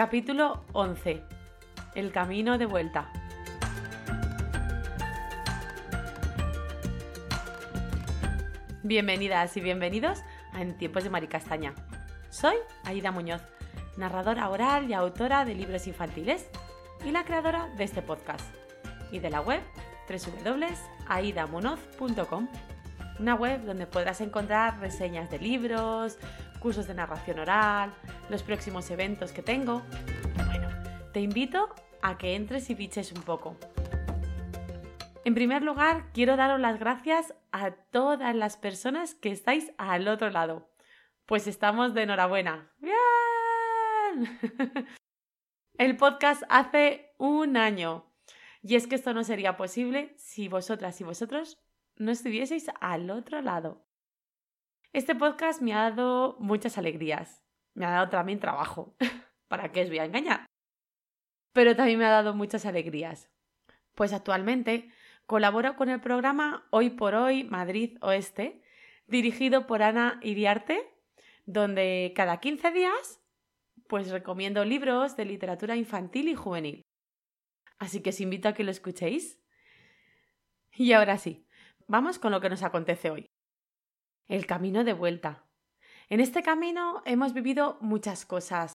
Capítulo 11. El camino de vuelta. Bienvenidas y bienvenidos a En tiempos de Maricastaña. Soy Aida Muñoz, narradora oral y autora de libros infantiles y la creadora de este podcast y de la web www.aidamunoz.com, una web donde podrás encontrar reseñas de libros, cursos de narración oral, los próximos eventos que tengo. Bueno, te invito a que entres y piches un poco. En primer lugar, quiero daros las gracias a todas las personas que estáis al otro lado. Pues estamos de enhorabuena. ¡Bien! El podcast hace un año. Y es que esto no sería posible si vosotras y vosotros no estuvieseis al otro lado. Este podcast me ha dado muchas alegrías. Me ha dado también trabajo. ¿Para qué os voy a engañar? Pero también me ha dado muchas alegrías. Pues actualmente colaboro con el programa Hoy por Hoy Madrid Oeste, dirigido por Ana Iriarte, donde cada 15 días pues recomiendo libros de literatura infantil y juvenil. Así que os invito a que lo escuchéis. Y ahora sí, vamos con lo que nos acontece hoy el camino de vuelta. En este camino hemos vivido muchas cosas.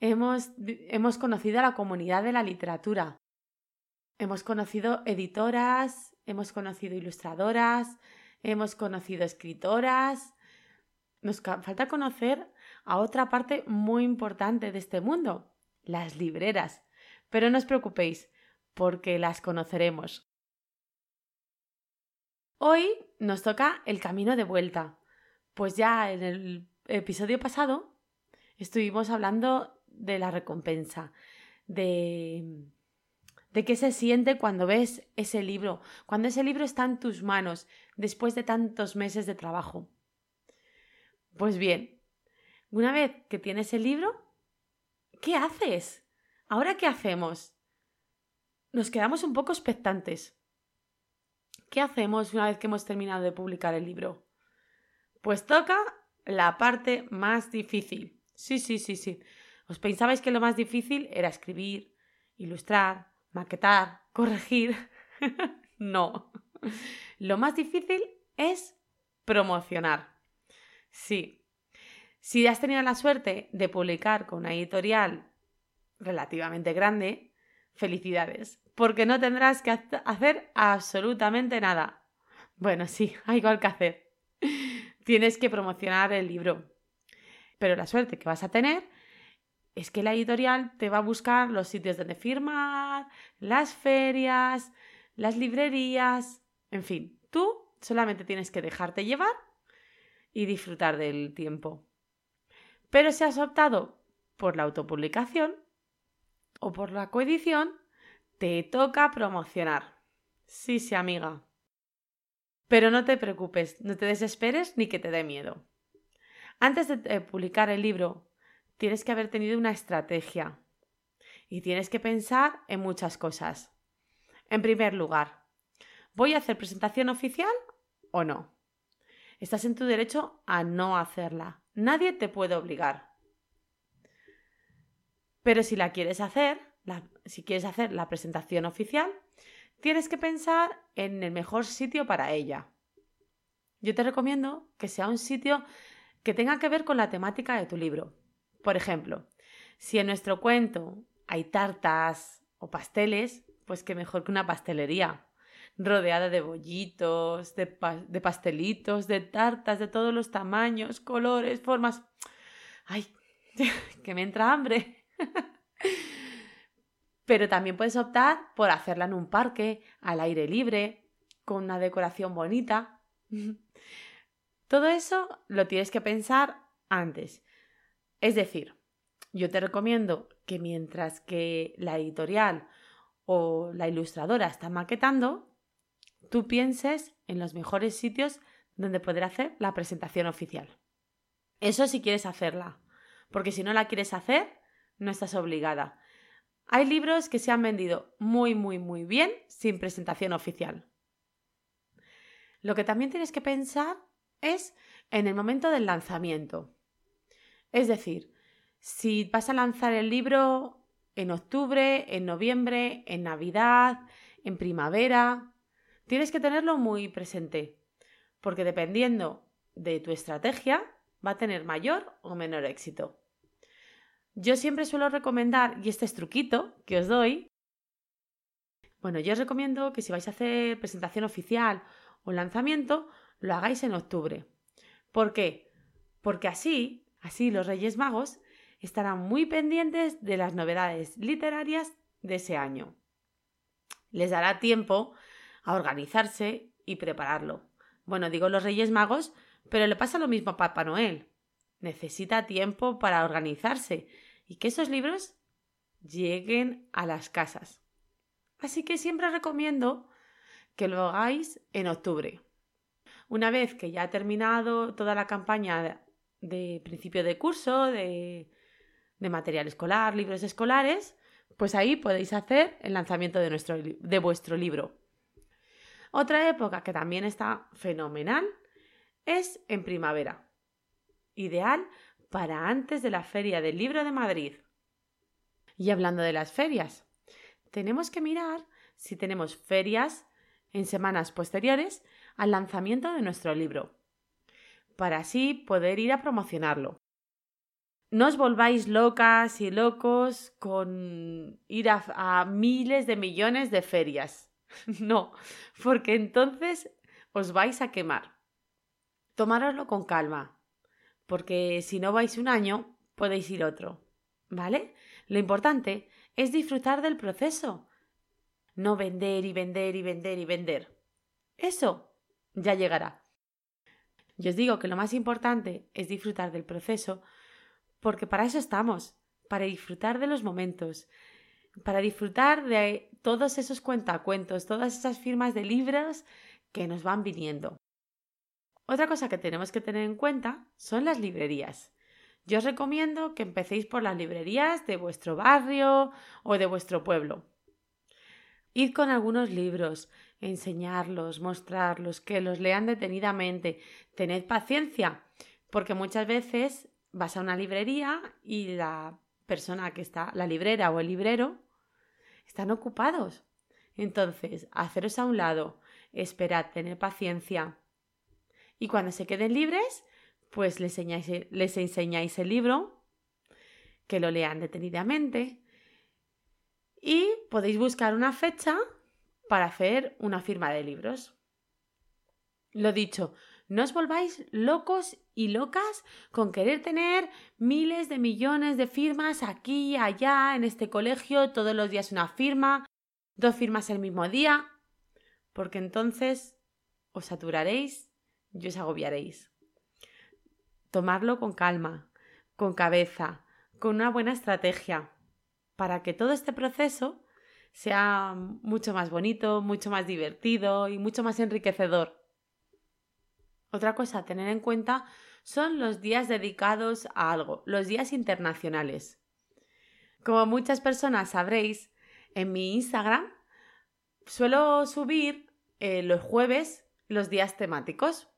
Hemos, hemos conocido a la comunidad de la literatura. Hemos conocido editoras, hemos conocido ilustradoras, hemos conocido escritoras. Nos falta conocer a otra parte muy importante de este mundo, las libreras. Pero no os preocupéis, porque las conoceremos. Hoy nos toca el camino de vuelta. Pues ya en el episodio pasado estuvimos hablando de la recompensa, de de qué se siente cuando ves ese libro, cuando ese libro está en tus manos después de tantos meses de trabajo. Pues bien, una vez que tienes el libro, ¿qué haces? ¿Ahora qué hacemos? Nos quedamos un poco expectantes. ¿Qué hacemos una vez que hemos terminado de publicar el libro? Pues toca la parte más difícil. Sí, sí, sí, sí. ¿Os pensabais que lo más difícil era escribir, ilustrar, maquetar, corregir? no. Lo más difícil es promocionar. Sí. Si has tenido la suerte de publicar con una editorial relativamente grande, felicidades porque no tendrás que hacer absolutamente nada. Bueno, sí, hay igual que hacer. Tienes que promocionar el libro. Pero la suerte que vas a tener es que la editorial te va a buscar los sitios donde firmar, las ferias, las librerías, en fin, tú solamente tienes que dejarte llevar y disfrutar del tiempo. Pero si has optado por la autopublicación o por la coedición, te toca promocionar. Sí, sí, amiga. Pero no te preocupes, no te desesperes ni que te dé miedo. Antes de publicar el libro, tienes que haber tenido una estrategia y tienes que pensar en muchas cosas. En primer lugar, ¿voy a hacer presentación oficial o no? Estás en tu derecho a no hacerla. Nadie te puede obligar. Pero si la quieres hacer, si quieres hacer la presentación oficial, tienes que pensar en el mejor sitio para ella. Yo te recomiendo que sea un sitio que tenga que ver con la temática de tu libro. Por ejemplo, si en nuestro cuento hay tartas o pasteles, pues qué mejor que una pastelería, rodeada de bollitos, de, de pastelitos, de tartas de todos los tamaños, colores, formas. ¡Ay! que me entra hambre. Pero también puedes optar por hacerla en un parque, al aire libre, con una decoración bonita. Todo eso lo tienes que pensar antes. Es decir, yo te recomiendo que mientras que la editorial o la ilustradora está maquetando, tú pienses en los mejores sitios donde poder hacer la presentación oficial. Eso si quieres hacerla, porque si no la quieres hacer, no estás obligada. Hay libros que se han vendido muy, muy, muy bien sin presentación oficial. Lo que también tienes que pensar es en el momento del lanzamiento. Es decir, si vas a lanzar el libro en octubre, en noviembre, en Navidad, en primavera, tienes que tenerlo muy presente, porque dependiendo de tu estrategia, va a tener mayor o menor éxito. Yo siempre suelo recomendar, y este es truquito que os doy, bueno, yo os recomiendo que si vais a hacer presentación oficial o lanzamiento, lo hagáis en octubre. ¿Por qué? Porque así, así los Reyes Magos estarán muy pendientes de las novedades literarias de ese año. Les dará tiempo a organizarse y prepararlo. Bueno, digo los Reyes Magos, pero le pasa lo mismo a Papá Noel. Necesita tiempo para organizarse y que esos libros lleguen a las casas. Así que siempre recomiendo que lo hagáis en octubre. Una vez que ya ha terminado toda la campaña de principio de curso, de, material escolar, libros escolares, pues ahí podéis hacer el lanzamiento de, nuestro, de vuestro libro. Otra época que también está fenomenal es en primavera. Ideal para antes de la Feria del Libro de Madrid. Y hablando de las ferias, tenemos que mirar si tenemos ferias en semanas posteriores al lanzamiento de nuestro libro, para así poder ir a promocionarlo. No os volváis locas y locos con ir a, miles de millones de ferias. no, porque entonces os vais a quemar. Tomároslo con calma, porque si no vais un año, podéis ir otro. ¿Vale? Lo importante es disfrutar del proceso, no vender y vender y vender y vender. Eso ya llegará. Yo os digo que lo más importante es disfrutar del proceso, porque para eso estamos, para disfrutar de los momentos, para disfrutar de todos esos cuentacuentos, todas esas firmas de libros que nos van viniendo. Otra cosa que tenemos que tener en cuenta son las librerías. Yo os recomiendo que empecéis por las librerías de vuestro barrio o de vuestro pueblo. Id con algunos libros, enseñarlos, mostrarlos, que los lean detenidamente. Tened paciencia, porque muchas veces vas a una librería y la persona que está, la librera o el librero, están ocupados. Entonces, haceros a un lado, esperad, tened paciencia. Y cuando se queden libres, pues les enseñáis, les enseñáis el libro, que lo lean detenidamente y podéis buscar una fecha para hacer una firma de libros. Lo dicho, no os volváis locos y locas con querer tener miles de millones de firmas aquí, allá, en este colegio, todos los días una firma, dos firmas el mismo día, porque entonces os saturaréis y os agobiaréis tomarlo con calma, con cabeza, con una buena estrategia, para que todo este proceso sea mucho más bonito, mucho más divertido y mucho más enriquecedor. Otra cosa a tener en cuenta son los días dedicados a algo, los días internacionales. Como muchas personas sabréis, en mi Instagram suelo subir eh, los jueves los días temáticos.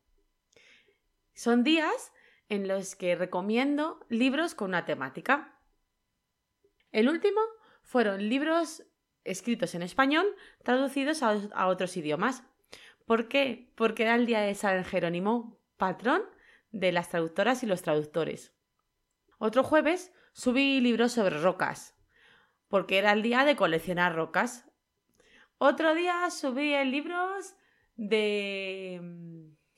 Son días en los que recomiendo libros con una temática. El último fueron libros escritos en español traducidos a, otros idiomas. ¿Por qué? Porque era el día de San Jerónimo, patrón de las traductoras y los traductores. Otro jueves subí libros sobre rocas, porque era el día de coleccionar rocas. Otro día subí libros de,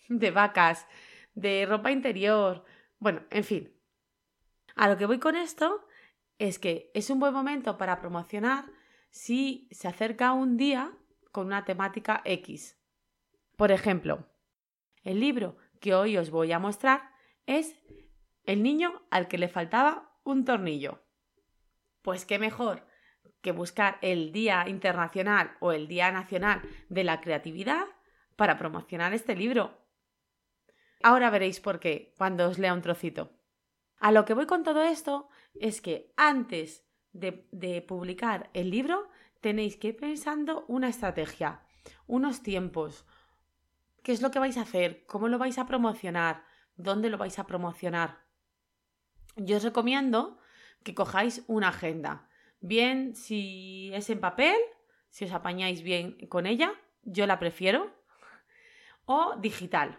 de vacas, de ropa interior. Bueno, en fin. A lo que voy con esto es que es un buen momento para promocionar si se acerca un día con una temática X. Por ejemplo, el libro que hoy os voy a mostrar es El niño al que le faltaba un tornillo. Pues qué mejor que buscar el Día Internacional o el Día Nacional de la Creatividad para promocionar este libro. Ahora veréis por qué cuando os lea un trocito. A lo que voy con todo esto es que antes de, publicar el libro tenéis que ir pensando una estrategia, unos tiempos, qué es lo que vais a hacer, cómo lo vais a promocionar, dónde lo vais a promocionar. Yo os recomiendo que cojáis una agenda. Bien, si es en papel, si os apañáis bien con ella, yo la prefiero, o digital.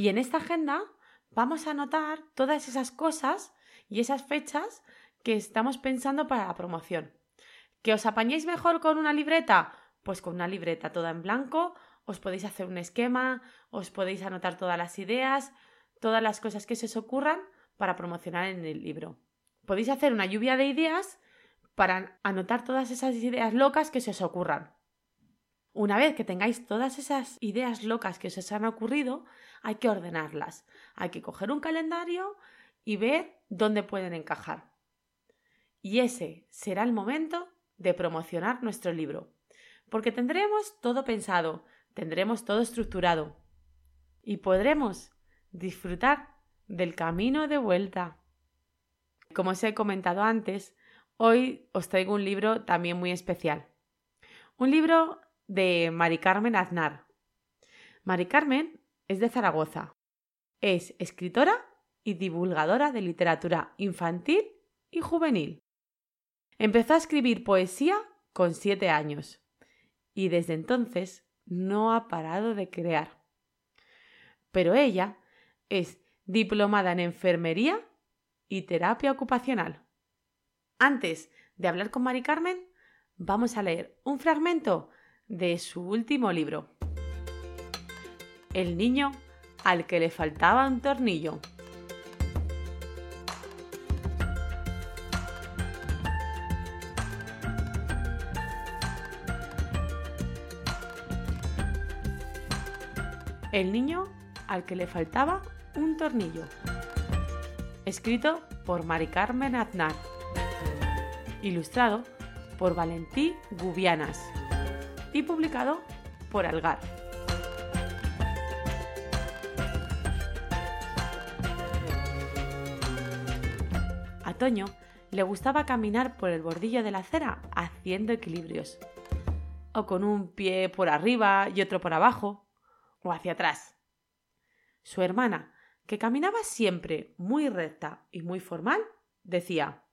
Y en esta agenda vamos a anotar todas esas cosas y esas fechas que estamos pensando para la promoción. ¿Que os apañéis mejor con una libreta? Pues con una libreta toda en blanco, os podéis hacer un esquema, os podéis anotar todas las ideas, todas las cosas que se os ocurran para promocionar en el libro. Podéis hacer una lluvia de ideas para anotar todas esas ideas locas que se os ocurran. Una vez que tengáis todas esas ideas locas que os han ocurrido, hay que ordenarlas. Hay que coger un calendario y ver dónde pueden encajar. Y ese será el momento de promocionar nuestro libro. Porque tendremos todo pensado, tendremos todo estructurado y podremos disfrutar del camino de vuelta. Como os he comentado antes, hoy os traigo un libro también muy especial. Un libro de Mari Carmen Aznar. Mari Carmen es de Zaragoza. Es escritora y divulgadora de literatura infantil y juvenil. Empezó a escribir poesía con siete años y desde entonces no ha parado de crear. Pero ella es diplomada en enfermería y terapia ocupacional. Antes de hablar con Mari Carmen, vamos a leer un fragmento de su último libro. El niño al que le faltaba un tornillo. El niño al que le faltaba un tornillo. Escrito por Mari Carmen Aznar. Ilustrado por Valentí Gubianas publicado por Algar. A Toño le gustaba caminar por el bordillo de la acera haciendo equilibrios, o con un pie por arriba y otro por abajo, o hacia atrás. Su hermana, que caminaba siempre muy recta y muy formal, decía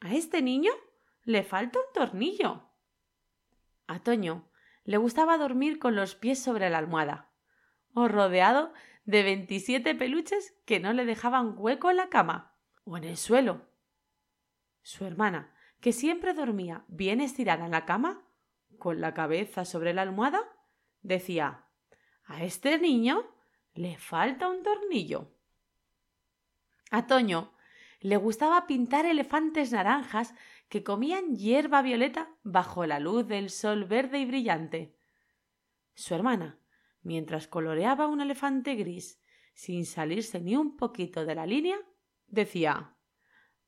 A este niño le falta un tornillo. A Toño le gustaba dormir con los pies sobre la almohada, o rodeado de veintisiete peluches que no le dejaban hueco en la cama o en el suelo. Su hermana, que siempre dormía bien estirada en la cama, con la cabeza sobre la almohada, decía A este niño le falta un tornillo. A Toño le gustaba pintar elefantes naranjas que comían hierba violeta bajo la luz del sol verde y brillante. Su hermana, mientras coloreaba un elefante gris sin salirse ni un poquito de la línea, decía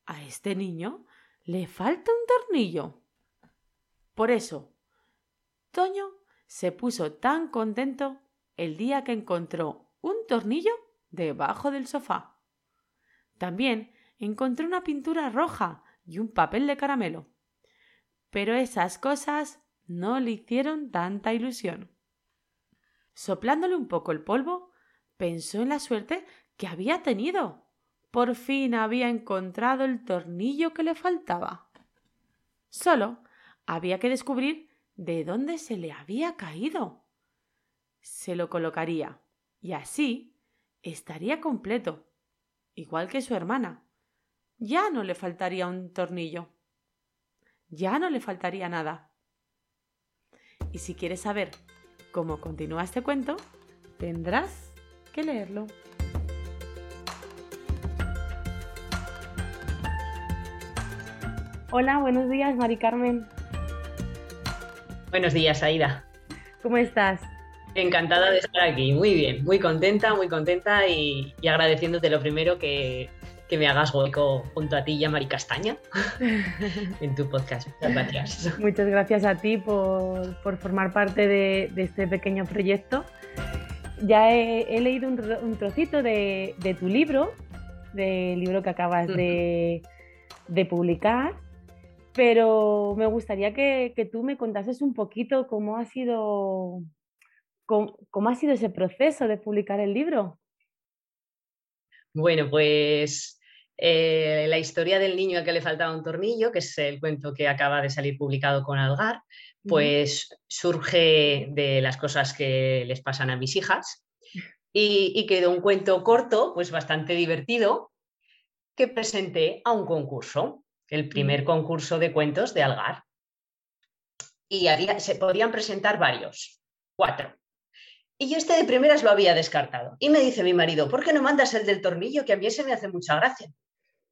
A este niño le falta un tornillo. Por eso, Toño se puso tan contento el día que encontró un tornillo debajo del sofá. También encontró una pintura roja y un papel de caramelo. Pero esas cosas no le hicieron tanta ilusión. Soplándole un poco el polvo, pensó en la suerte que había tenido. Por fin había encontrado el tornillo que le faltaba. Solo había que descubrir de dónde se le había caído. Se lo colocaría y así estaría completo, igual que su hermana ya no le faltaría un tornillo. Ya no le faltaría nada. Y si quieres saber cómo continúa este cuento, tendrás que leerlo. Hola, buenos días, Mari Carmen. Buenos días, Aida. ¿Cómo estás? Encantada de estar aquí, muy bien, muy contenta, muy contenta y, y agradeciéndote lo primero que que me hagas hueco junto a ti y a Mari Castaña en tu podcast. Muchas gracias. Muchas gracias a ti por, formar parte de, este pequeño proyecto. Ya he, leído un, trocito de, tu libro, del libro que acabas de, publicar, pero me gustaría que, tú me contases un poquito cómo ha sido, cómo ha sido ese proceso de publicar el libro. Bueno, pues Eh, la historia del niño al que le faltaba un tornillo, que es el cuento que acaba de salir publicado con Algar, pues surge de las cosas que les pasan a mis hijas y, y quedó un cuento corto, pues bastante divertido, que presenté a un concurso, el primer concurso de cuentos de Algar. Y se podían presentar varios, cuatro. Y yo este de primeras lo había descartado. Y me dice mi marido, ¿por qué no mandas el del tornillo? Que a mí se me hace mucha gracia.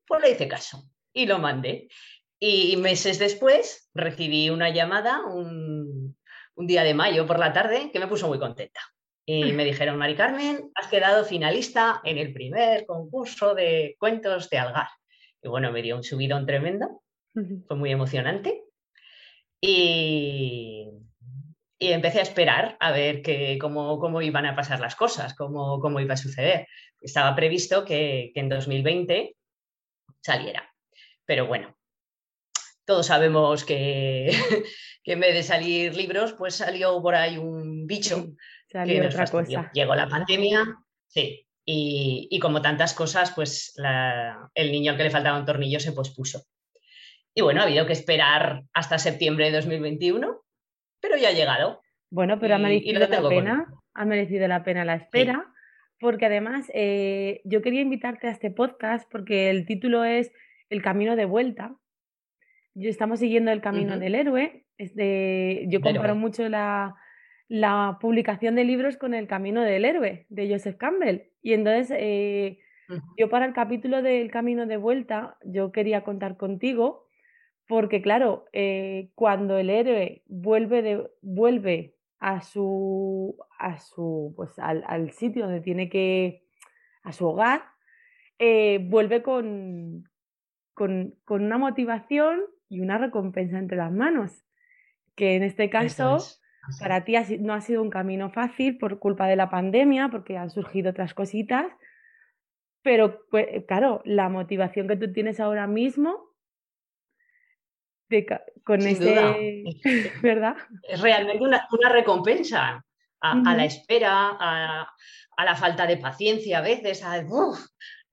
Pues le hice caso y lo mandé. Y meses después recibí una llamada un, un día de mayo por la tarde que me puso muy contenta. Y me dijeron, Mari Carmen, has quedado finalista en el primer concurso de cuentos de Algar. Y bueno, me dio un subidón tremendo, fue muy emocionante. Y, y empecé a esperar a ver que, cómo, cómo, iban a pasar las cosas, cómo, cómo iba a suceder. Estaba previsto que, que en 2020 saliera. Pero bueno, todos sabemos que, que, en vez de salir libros, pues salió por ahí un bicho. Salió otra cosa. Llegó la pandemia, sí, y, y como tantas cosas, pues la, el niño al que le faltaba un tornillo se pospuso. Y bueno, ha habido que esperar hasta septiembre de 2021 pero ya ha llegado. Bueno, pero ha merecido la pena, ha merecido la pena la espera, porque además eh, yo quería invitarte a este podcast porque el título es El camino de vuelta. Yo estamos siguiendo el camino del héroe. yo comparo mucho la, la, publicación de libros con el camino del héroe de Joseph Campbell. Y entonces eh, yo para el capítulo del camino de vuelta, yo quería contar contigo porque claro, eh, cuando el héroe vuelve, de, vuelve a su, a su pues al, sitio donde tiene que, a su hogar, eh, vuelve con, con, una motivación y una recompensa entre las manos, que en este caso para ti no ha sido un camino fácil por culpa de la pandemia, porque han surgido otras cositas, pero pues, claro, la motivación que tú tienes ahora mismo con ese, ¿verdad? Es realmente una, recompensa a, la espera, a, la falta de paciencia a veces, a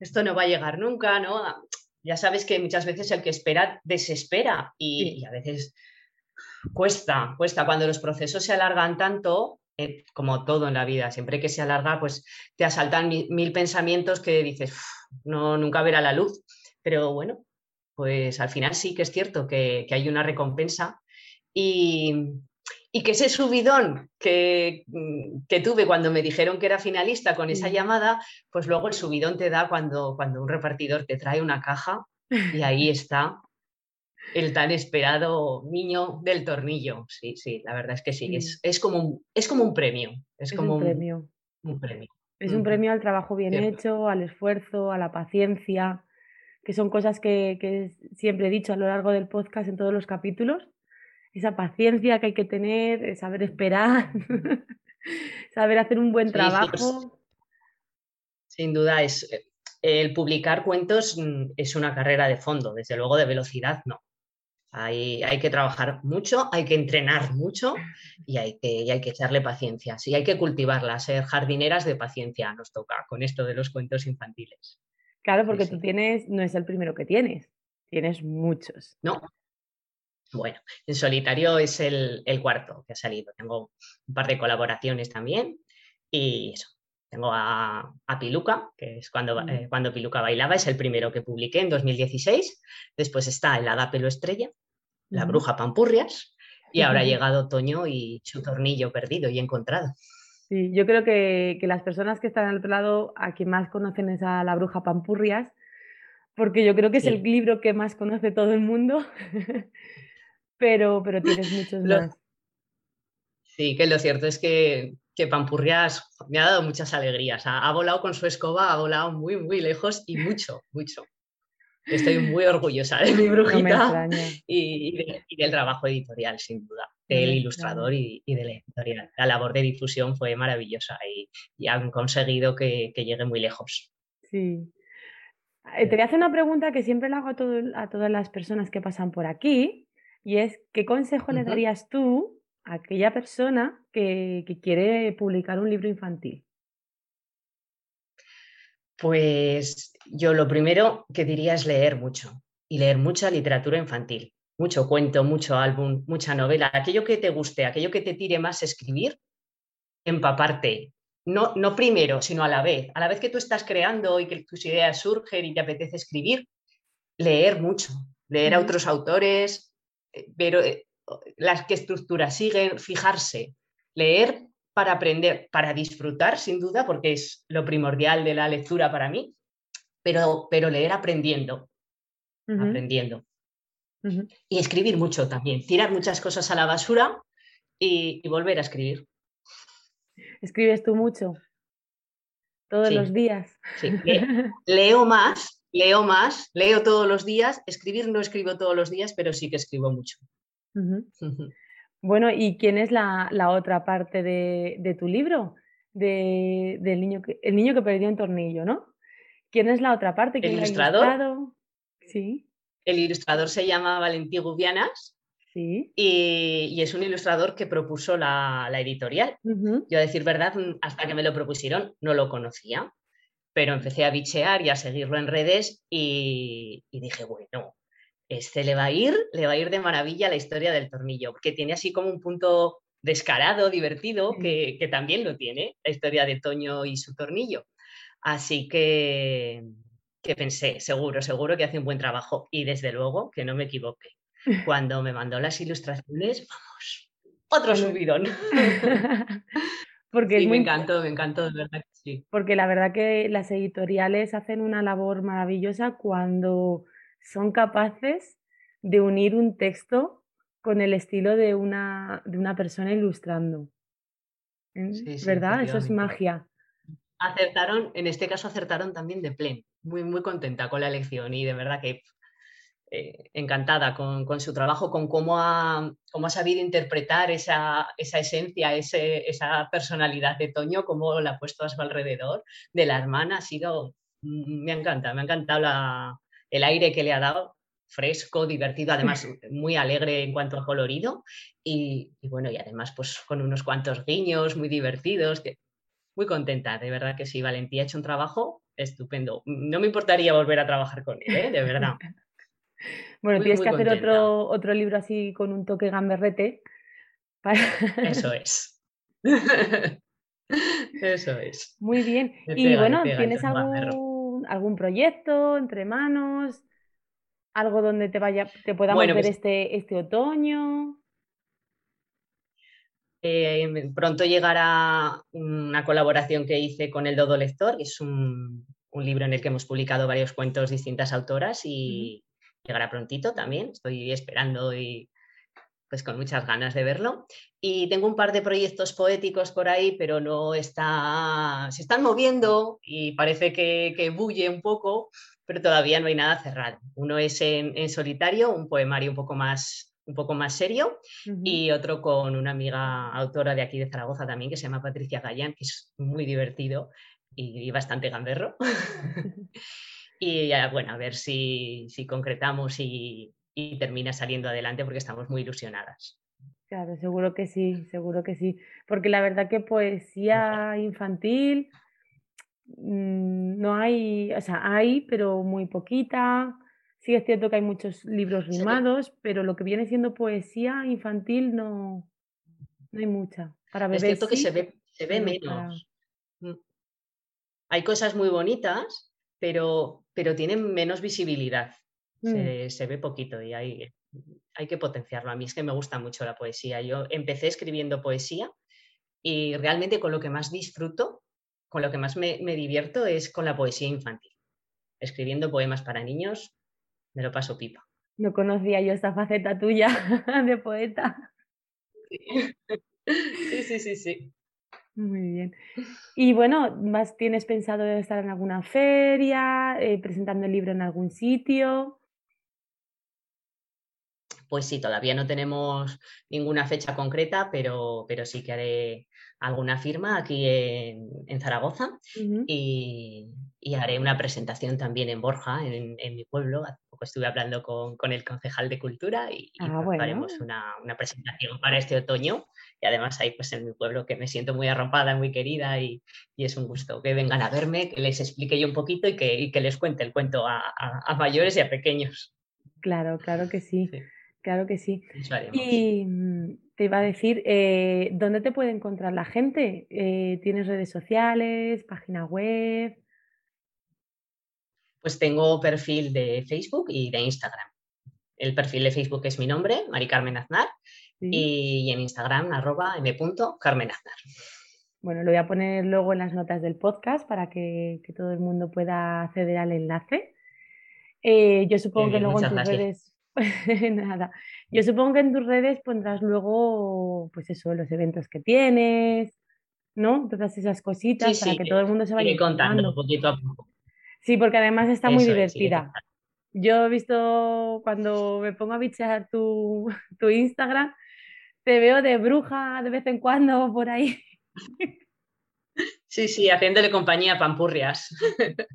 esto no va a llegar nunca, ¿no? Ya sabes que muchas veces el que espera desespera y, a veces cuesta, cuesta. Cuando los procesos se alargan tanto, eh, como todo en la vida, siempre que se alarga, pues te asaltan mil, pensamientos que dices, no, nunca verá la luz. Pero bueno, pues al final sí que es cierto que, hay una recompensa y, que ese subidón que, mm, que, tuve cuando me dijeron que era finalista con esa llamada, pues luego el subidón te da cuando, cuando un repartidor te trae una caja y ahí está el tan esperado niño del tornillo. Sí, sí, la verdad es que sí, Es, como un, es como un premio. Es, como un premio. Un, premio. Es un premio al trabajo bien hecho, al esfuerzo, a la paciencia que son cosas que, siempre he dicho a lo largo del podcast en todos los capítulos. Esa paciencia que hay que tener, saber esperar, saber hacer un buen trabajo. sin duda, es, eh, el publicar cuentos mm, es una carrera de fondo, desde luego de velocidad no. Hay, hay que trabajar mucho, hay que entrenar mucho y hay que, y hay que echarle paciencia. Sí, hay que cultivarla, ser jardineras de paciencia nos toca con esto de los cuentos infantiles. Claro, porque tú tienes, no es el primero que tienes, tienes muchos. No. Bueno, en solitario es el, cuarto que ha salido. Tengo un par de colaboraciones también y eso. Tengo a, Piluca, que es cuando, eh, cuando Piluca bailaba, es el primero que publiqué en 2016. Después está El Hada Pelo Estrella, La Bruja Pampurrias, y ahora ha llegado Otoño y su tornillo perdido y encontrado. Sí, yo creo que, las personas que están al otro lado, a quien más conocen es a la bruja Pampurrias, porque yo creo que es el libro que más conoce todo el mundo, pero, pero tienes muchos más. Sí, que lo cierto es que, que, Pampurrias me ha dado muchas alegrías. ha, volado con su escoba, ha volado muy, muy lejos y mucho, mucho. Estoy muy orgullosa de mi brujita y, del trabajo editorial, sin duda, del ilustrador y, de la editorial. La labor de difusión fue maravillosa y, han conseguido que, llegue muy lejos. Sí. Eh, te voy a hacer una pregunta que siempre le hago a, todas las personas que pasan por aquí y es, ¿qué consejo le darías tú a aquella persona que quiere publicar un libro infantil? Pues yo lo primero que diría es leer mucho y leer mucha literatura infantil, mucho cuento, mucho álbum, mucha novela, aquello que te guste, aquello que te tire más escribir, empaparte. No, no primero, sino a la vez. A la vez que tú estás creando y que tus ideas surgen y te apetece escribir, leer mucho, leer a otros autores, eh, ver eh, las que estructuras siguen, fijarse, leer para aprender, para disfrutar, sin duda, porque es lo primordial de la lectura para mí, pero, pero leer aprendiendo, aprendiendo. Y escribir mucho también, tirar muchas cosas a la basura y, volver a escribir. ¿Escribes tú mucho? Todos los días. Sí, leo más, leo más, leo todos los días. Escribir no escribo todos los días, pero sí que escribo mucho. Bueno, ¿y quién es la, otra parte de, tu libro? del niño que, el niño que perdió un tornillo, ¿no? ¿Quién es la otra parte? ¿El ilustrador? Sí. El ilustrador se llama Valentín Gubianas. Sí. Y, es un ilustrador que propuso la, editorial. Yo, a decir verdad, hasta que me lo propusieron, no lo conocía, pero empecé a bichear y a seguirlo en redes y dije, bueno, este le va a ir, le va a ir de maravilla la historia del tornillo, porque tiene así como un punto descarado, divertido, que, también lo tiene, la historia de Toño y su tornillo. Así que, que pensé, seguro, seguro que hace un buen trabajo y desde luego que no me equivoque. Cuando me mandó las ilustraciones, vamos, otro subidón. Porque me encantó, me encantó, de verdad sí. Porque la verdad que las editoriales hacen una labor maravillosa cuando son capaces de unir un texto con el estilo de una, de una persona ilustrando. ¿Eh? ¿Verdad? Eso es magia. Acertaron, en este caso acertaron también de plen. Muy, muy contenta con la elección y de verdad que eh, encantada con, su trabajo, con cómo ha, cómo ha sabido interpretar esa, esencia, esa personalidad de Toño, cómo la ha puesto a su alrededor, de la hermana. Ha sido, mm, me encanta, me ha encantado la, el aire que le ha dado, fresco, divertido, además muy alegre en cuanto a colorido y, bueno, y además pues con unos cuantos guiños muy divertidos, que, muy contenta, de verdad que sí, Valentía ha hecho un trabajo estupendo. No me importaría volver a trabajar con él, ¿eh? de verdad. bueno, tienes que hacer otro, otro libro así con un toque gamberrete. Eso es. Eso es. Muy bien. y bueno, ¿tienes algún algún, proyecto entre manos? ¿Algo donde te vaya, te podamos ver pues este, este otoño? Eh, pronto llegará una colaboración que hice con el Dodo Lector, que es un, libro en el que hemos publicado varios cuentos distintas autoras y llegará prontito también. Estoy esperando y pues con muchas ganas de verlo. Y tengo un par de proyectos poéticos por ahí, pero no está, se están moviendo y parece que, que bulle un poco, pero todavía no hay nada cerrado. Uno es en, solitario, un poemario un poco más, un poco más serio, y otro con una amiga autora de aquí de Zaragoza también, que se llama Patricia Gallán, que es muy divertido y, bastante gamberro. y bueno, a ver si, si concretamos y, y termina saliendo adelante porque estamos muy ilusionadas. Claro, seguro que sí, seguro que sí. Porque la verdad que poesía infantil mm, no hay, o sea, hay, pero muy poquita. Sí es cierto que hay muchos libros rimados, pero lo que viene siendo poesía infantil no, no hay mucha. Para bebés, es cierto que se ve, se ve menos. Mm. Hay cosas muy bonitas, pero, pero tienen menos visibilidad. Mm. Se, ve poquito y hay, hay que potenciarlo. A mí es que me gusta mucho la poesía. Yo empecé escribiendo poesía y realmente con lo que más disfruto, con lo que más me, divierto es con la poesía infantil. Escribiendo poemas para niños, me lo paso pipa. No conocía yo esta faceta tuya de poeta. Sí, sí, sí, sí. Muy bien. Y bueno, ¿más tienes pensado estar en alguna feria, eh, presentando el libro en algún sitio? Pues sí, todavía no tenemos ninguna fecha concreta, pero, pero sí que haré alguna firma aquí en, Zaragoza y, haré una presentación también en Borja, en, mi pueblo. Poco estuve hablando con, el concejal de Cultura y, ah, haremos una, presentación para este otoño y además ahí pues en mi pueblo que me siento muy arropada, muy querida y, es un gusto que vengan a verme, que les explique yo un poquito y que, les cuente el cuento a, mayores y a pequeños. Claro, claro que sí, claro que sí. Y mm, te iba a decir, eh, ¿dónde te puede encontrar la gente? Eh, ¿Tienes redes sociales, página web? Pues tengo perfil de Facebook y de Instagram. El perfil de Facebook es mi nombre, Mari Carmen Aznar, y en Instagram, arroba m.carmenaznar. Bueno, lo voy a poner luego en las notas del podcast para que, todo el mundo pueda acceder al enlace. Eh, yo supongo que luego en tus redes. Nada. Yo supongo que en tus redes pondrás luego, pues eso, los eventos que tienes, ¿no? Todas esas cositas para que todo el mundo se vaya contando poquito a poco. Sí, porque además está muy divertida. Yo he visto cuando me pongo a bichear tu, tu Instagram, te veo de bruja de vez en cuando por ahí. Sí, sí, haciéndole compañía a pampurrias.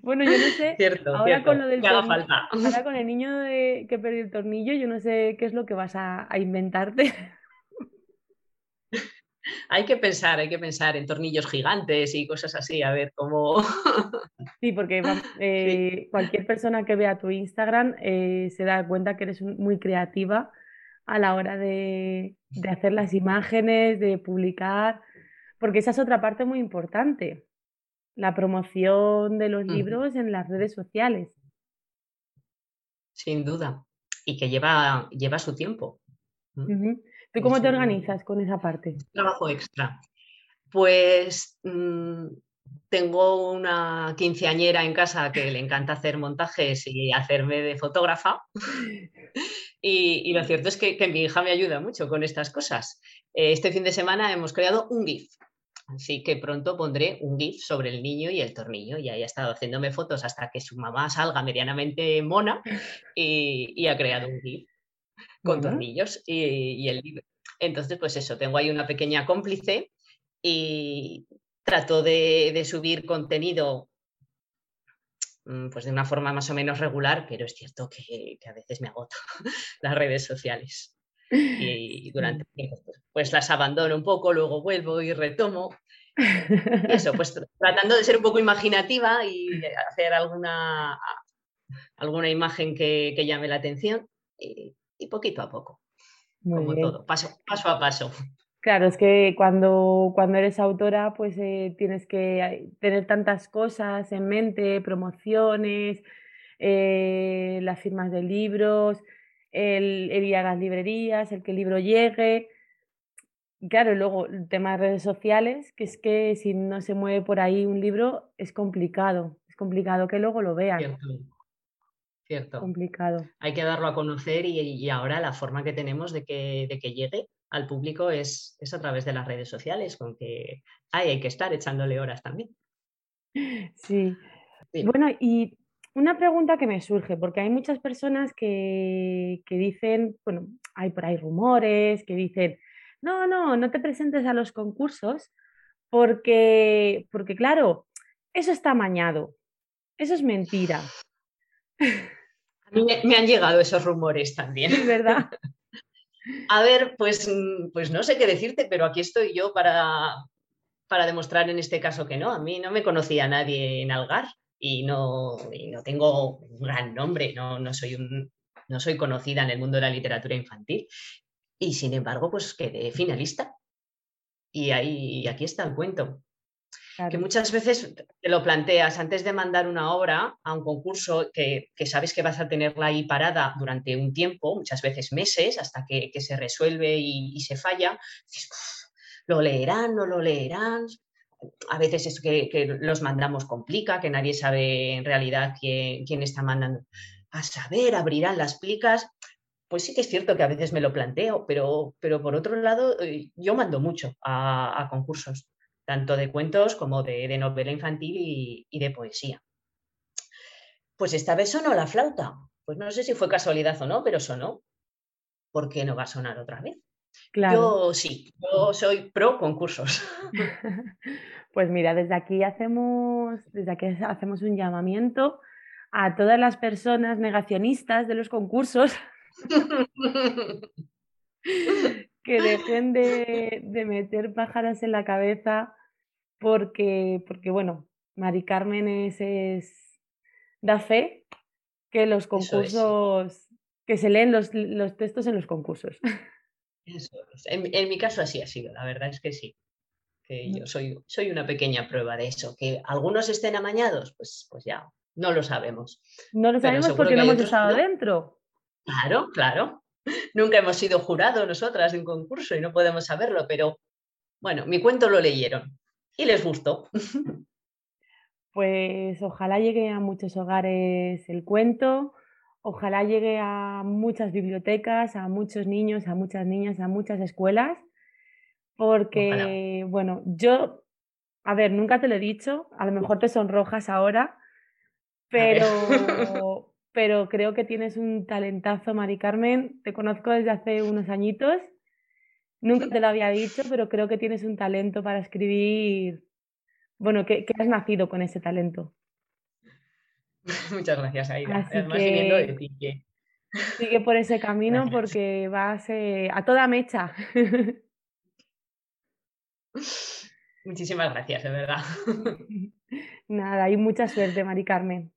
Bueno, yo no sé. ahora con lo del falta. Ahora con el niño que perdió el tornillo, yo no sé qué es lo que vas a, inventarte. Hay que pensar, hay que pensar en tornillos gigantes y cosas así, a ver cómo. Sí, porque eh, cualquier persona que vea tu Instagram eh, se da cuenta que eres muy creativa a la hora de, hacer las imágenes, de publicar, porque esa es otra parte muy importante, la promoción de los libros en las redes sociales. Sin duda, y que lleva, lleva su tiempo. ¿Tú cómo te organizas con esa parte? Trabajo extra. Pues mm, tengo una quinceañera en casa que le encanta hacer montajes y hacerme de fotógrafa. Y, lo cierto es que, mi hija me ayuda mucho con estas cosas. Eh, este fin de semana hemos creado un GIF. Así que pronto pondré un GIF sobre el niño y el tornillo. Y ahí ha estado haciéndome fotos hasta que su mamá salga medianamente mona y, ha creado un GIF con tornillos y, el libro. Entonces, pues eso, tengo ahí una pequeña cómplice y trato de subir contenido Mm, pues de una forma más o menos regular, pero es cierto que, a veces me agoto las redes sociales. Y, durante tiempo pues, pues las abandono un poco, luego vuelvo y retomo. Eso, pues tratando de ser un poco imaginativa y hacer alguna, alguna imagen que, llame la atención y, poquito a poco, como todo, paso, paso a paso. Claro, es que cuando, cuando eres autora, pues eh, tienes que tener tantas cosas en mente, promociones, eh, las firmas de libros, el, ir a las librerías, el que el libro llegue. Claro, y luego el tema de redes sociales, que es que si no se mueve por ahí un libro, es complicado. Es complicado que luego lo vean. Cierto. Cierto. Complicado. Hay que darlo a conocer y, ahora la forma que tenemos de que, de que llegue al público es, es a través de las redes sociales, con que hay que estar echándole horas también. Sí. Bueno, y una pregunta que me surge, porque hay muchas personas que, que, dicen, bueno, hay por ahí rumores que dicen, no, no, no te presentes a los concursos porque, porque claro, eso está amañado, eso es mentira. A mí me, me han llegado esos rumores también. Es verdad. A ver, pues, mm, pues no sé qué decirte, pero aquí estoy yo para, para demostrar en este caso que no. A mí no me conocía nadie en Algar y no, no tengo un gran nombre, no, no, soy un, no soy conocida en el mundo de la literatura infantil. Y sin embargo, pues quedé finalista. Y ahí aquí está el cuento. Que muchas veces te lo planteas antes de mandar una obra a un concurso que, sabes que vas a tenerla ahí parada durante un tiempo, muchas veces meses, hasta que, se resuelve y, se falla. ¿Lo leerán? ¿No lo leerán? A veces es que, los mandamos complica, que nadie sabe en realidad quién, quién está mandando. A saber, abrirán las plicas pues sí que es cierto que a veces me lo planteo, pero, pero por otro lado, eh, yo mando mucho a concursos tanto de cuentos como de, novela infantil y, de poesía. Pues esta vez sonó la flauta. Pues no sé si fue casualidad o no, pero sonó. ¿Por qué no va a sonar otra vez? Yo sí, yo soy pro concursos. Pues mira, desde aquí hacemos, desde aquí hacemos un llamamiento a todas las personas negacionistas de los concursos que dejen de, meter pájaros en la cabeza porque, porque bueno, Mari Carmen es, da fe que los concursos, que se leen los, textos en los concursos. Eso En, mi caso así ha sido, la verdad es que sí. Que yo soy, soy una pequeña prueba de eso. Que algunos estén amañados, pues, pues ya, no lo sabemos. No lo sabemos porque no hemos estado dentro. Claro, claro. Nunca hemos sido jurado nosotras de un concurso y no podemos saberlo, pero bueno, mi cuento lo leyeron y les gustó. Pues ojalá llegue a muchos hogares el cuento, ojalá llegue a muchas bibliotecas, a muchos niños, a muchas niñas, a muchas escuelas, porque, bueno, yo, a ver, nunca te lo he dicho, a lo mejor te sonrojas ahora, pero, pero creo que tienes un talentazo, Mari Carmen. Te conozco desde hace unos añitos. Nunca te lo había dicho, pero creo que tienes un talento para escribir. Bueno, que, has nacido con ese talento. Muchas gracias, Aida. Además, de ti. Sigue por ese camino porque vas eh, a toda mecha. Muchísimas gracias, de verdad. Nada, y mucha suerte, Mari Carmen.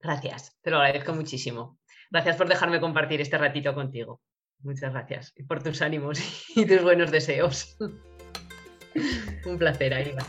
Gracias, te lo agradezco muchísimo. Gracias por dejarme compartir este ratito contigo. Muchas gracias. Por tus ánimos y tus buenos deseos. Un placer, Aida.